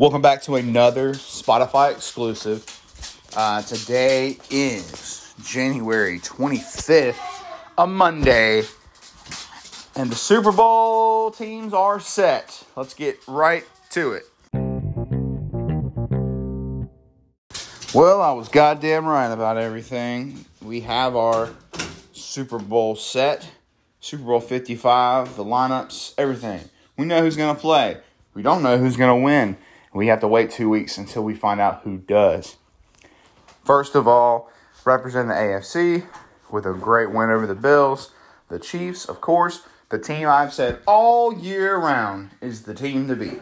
Welcome back to another Spotify exclusive. Uh, today is January 25th, a Monday, and the Super Bowl teams are set. Let's get right to it. Well, I was goddamn right about everything. We have our Super Bowl set, Super Bowl 55, the lineups, everything. We know who's going to play. We don't know who's going to win. We have to wait two weeks until we find out who does. First of all, represent the AFC with a great win over the Bills. The Chiefs, of course, the team I've said all year round is the team to beat.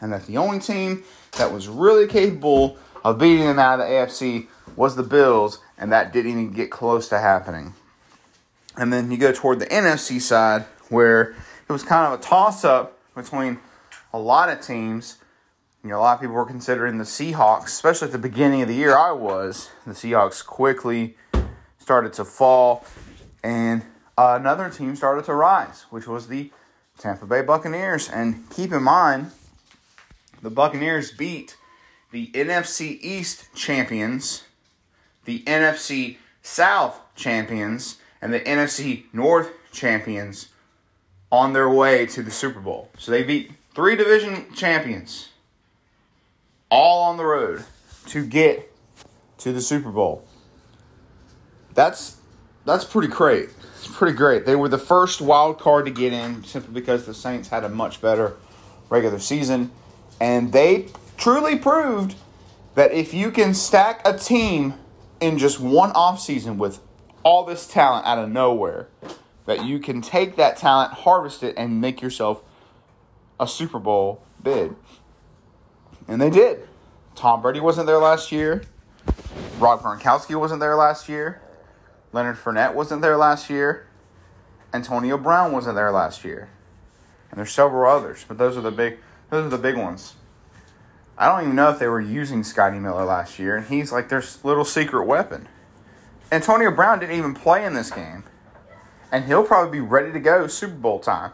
And that the only team that was really capable of beating them out of the AFC was the Bills, and that didn't even get close to happening. And then you go toward the NFC side, where it was kind of a toss up between a lot of teams. You know, a lot of people were considering the Seahawks, especially at the beginning of the year. I was. The Seahawks quickly started to fall, and another team started to rise, which was the Tampa Bay Buccaneers. And keep in mind, the Buccaneers beat the NFC East champions, the NFC South champions, and the NFC North champions on their way to the Super Bowl. So they beat three division champions all on the road to get to the Super Bowl. That's that's pretty great. It's pretty great. They were the first wild card to get in simply because the Saints had a much better regular season and they truly proved that if you can stack a team in just one offseason with all this talent out of nowhere, that you can take that talent, harvest it, and make yourself a Super Bowl bid. And they did. Tom Brady wasn't there last year. Rob Gronkowski wasn't there last year. Leonard Fournette wasn't there last year. Antonio Brown wasn't there last year. And there's several others, but those are the big those are the big ones. I don't even know if they were using Scotty Miller last year, and he's like their little secret weapon. Antonio Brown didn't even play in this game, and he'll probably be ready to go Super Bowl time.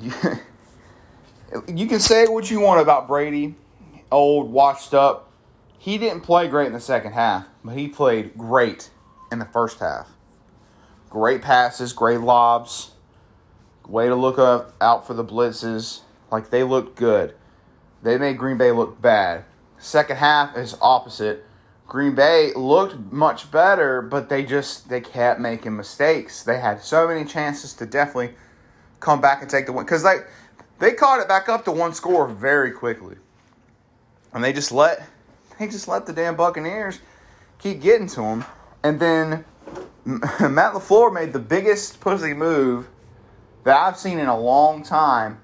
You, can say what you want about Brady, old, washed up. He didn't play great in the second half, but he played great in the first half. Great passes, great lobs, way to look up, out for the blitzes. Like they looked good. They made Green Bay look bad. Second half is opposite. Green Bay looked much better, but they just they kept making mistakes. They had so many chances to definitely come back and take the win because they they caught it back up to one score very quickly, and they just let they just let the damn Buccaneers keep getting to them, and then Matt LaFleur made the biggest pussy move that I've seen in a long time,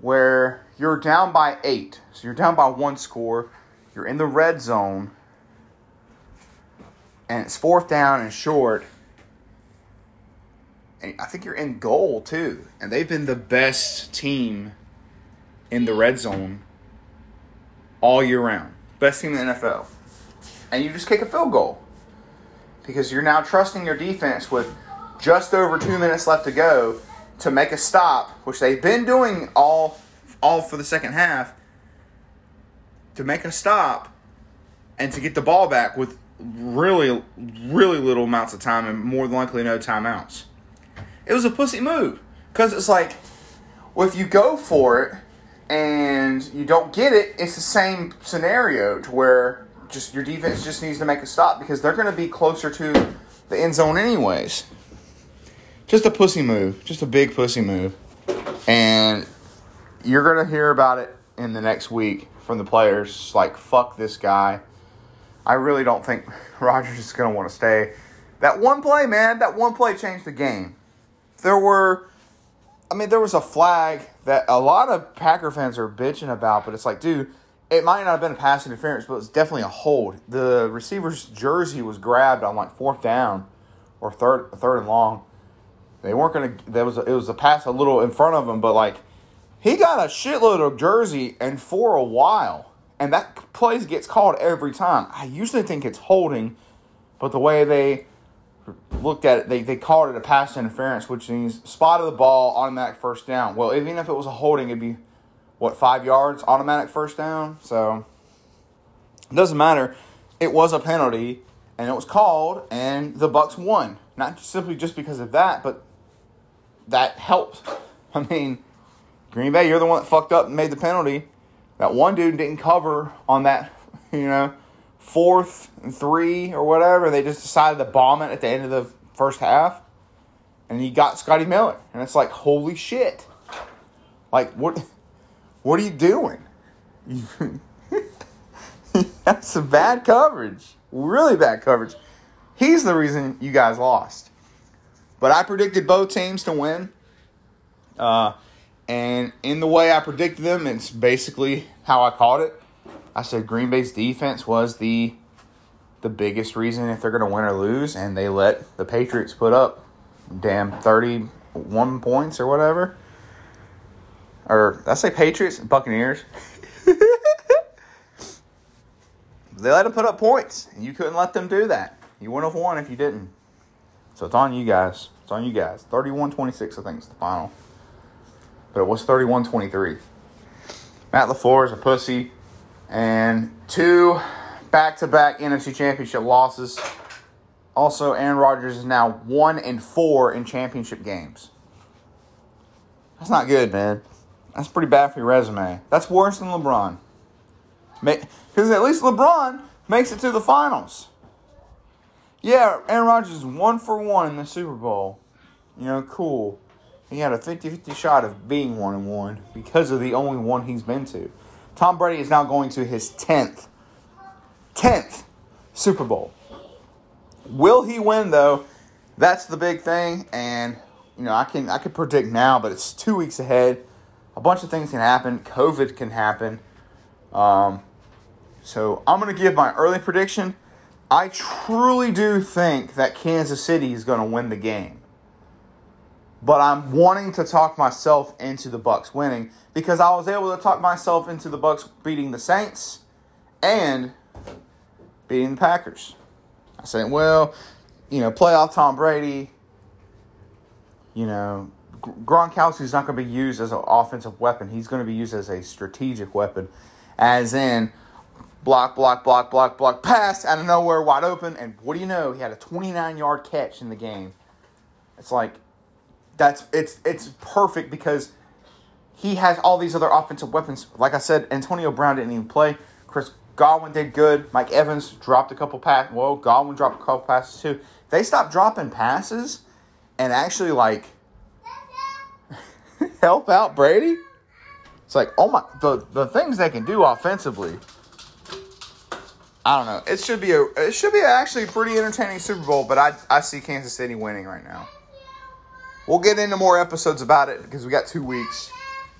where you're down by eight, so you're down by one score, you're in the red zone, and it's fourth down and short and I think you're in goal too. And they've been the best team in the red zone all year round. Best team in the NFL. And you just kick a field goal. Because you're now trusting your defense with just over two minutes left to go to make a stop, which they've been doing all all for the second half, to make a stop and to get the ball back with really, really little amounts of time and more than likely no timeouts. It was a pussy move. Because it's like, well, if you go for it and you don't get it, it's the same scenario to where just your defense just needs to make a stop because they're going to be closer to the end zone anyways. Just a pussy move. Just a big pussy move. And you're going to hear about it in the next week from the players. Like, fuck this guy. I really don't think Rodgers is going to want to stay. That one play, man, that one play changed the game there were, I mean, there was a flag that a lot of Packer fans are bitching about, but it's like, dude, it might not have been a pass interference, but it was definitely a hold. The receiver's jersey was grabbed on like fourth down or third third and long. They weren't gonna. There was a, it was a pass a little in front of him, but like he got a shitload of jersey and for a while, and that plays gets called every time. I usually think it's holding, but the way they looked at it, they, they called it a pass interference, which means spot of the ball, automatic first down. Well, even if it was a holding, it'd be what five yards, automatic first down. So it doesn't matter. It was a penalty, and it was called, and the Bucks won. Not simply just because of that, but that helped. I mean, Green Bay, you're the one that fucked up and made the penalty. That one dude didn't cover on that, you know, fourth and three or whatever. They just decided to bomb it at the end of the first half. And he got Scotty Miller. And it's like, holy shit. Like, what what are you doing? That's some bad coverage. Really bad coverage. He's the reason you guys lost. But I predicted both teams to win. Uh, and in the way I predicted them, it's basically how I called it. I said Green Bay's defense was the the biggest reason if they're going to win or lose, and they let the Patriots put up damn 31 points or whatever. Or I say Patriots? Buccaneers. they let them put up points, and you couldn't let them do that. You wouldn't have won if you didn't. So it's on you guys. It's on you guys. 31 26, I think, is the final. But it was 31 23. Matt LaFleur is a pussy. And two back to back NFC championship losses. Also, Aaron Rodgers is now one and four in championship games. That's not good, man. That's pretty bad for your resume. That's worse than LeBron. Because at least LeBron makes it to the finals. Yeah, Aaron Rodgers is one for one in the Super Bowl. You know, cool. He had a 50 50 shot of being one and one because of the only one he's been to. Tom Brady is now going to his 10th, 10th Super Bowl. Will he win though? That's the big thing, and you know I can I can predict now, but it's two weeks ahead. A bunch of things can happen. COVID can happen. Um, so I'm gonna give my early prediction. I truly do think that Kansas City is going to win the game. But I'm wanting to talk myself into the Bucks winning because I was able to talk myself into the Bucks beating the Saints and beating the Packers. I said, well, you know, playoff Tom Brady, you know, Gronkowski's not going to be used as an offensive weapon. He's going to be used as a strategic weapon, as in block, block, block, block, block, pass out of nowhere, wide open, and what do you know? He had a 29 yard catch in the game. It's like that's it's it's perfect because he has all these other offensive weapons. Like I said, Antonio Brown didn't even play. Chris Godwin did good. Mike Evans dropped a couple passes. Well, Godwin dropped a couple passes too. They stopped dropping passes and actually like help out Brady. It's like, oh my, the the things they can do offensively. I don't know. It should be a it should be actually pretty entertaining Super Bowl, but I I see Kansas City winning right now. We'll get into more episodes about it because we got two weeks.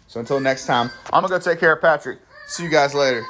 So until next time, I'm gonna go take care of Patrick. See you guys later.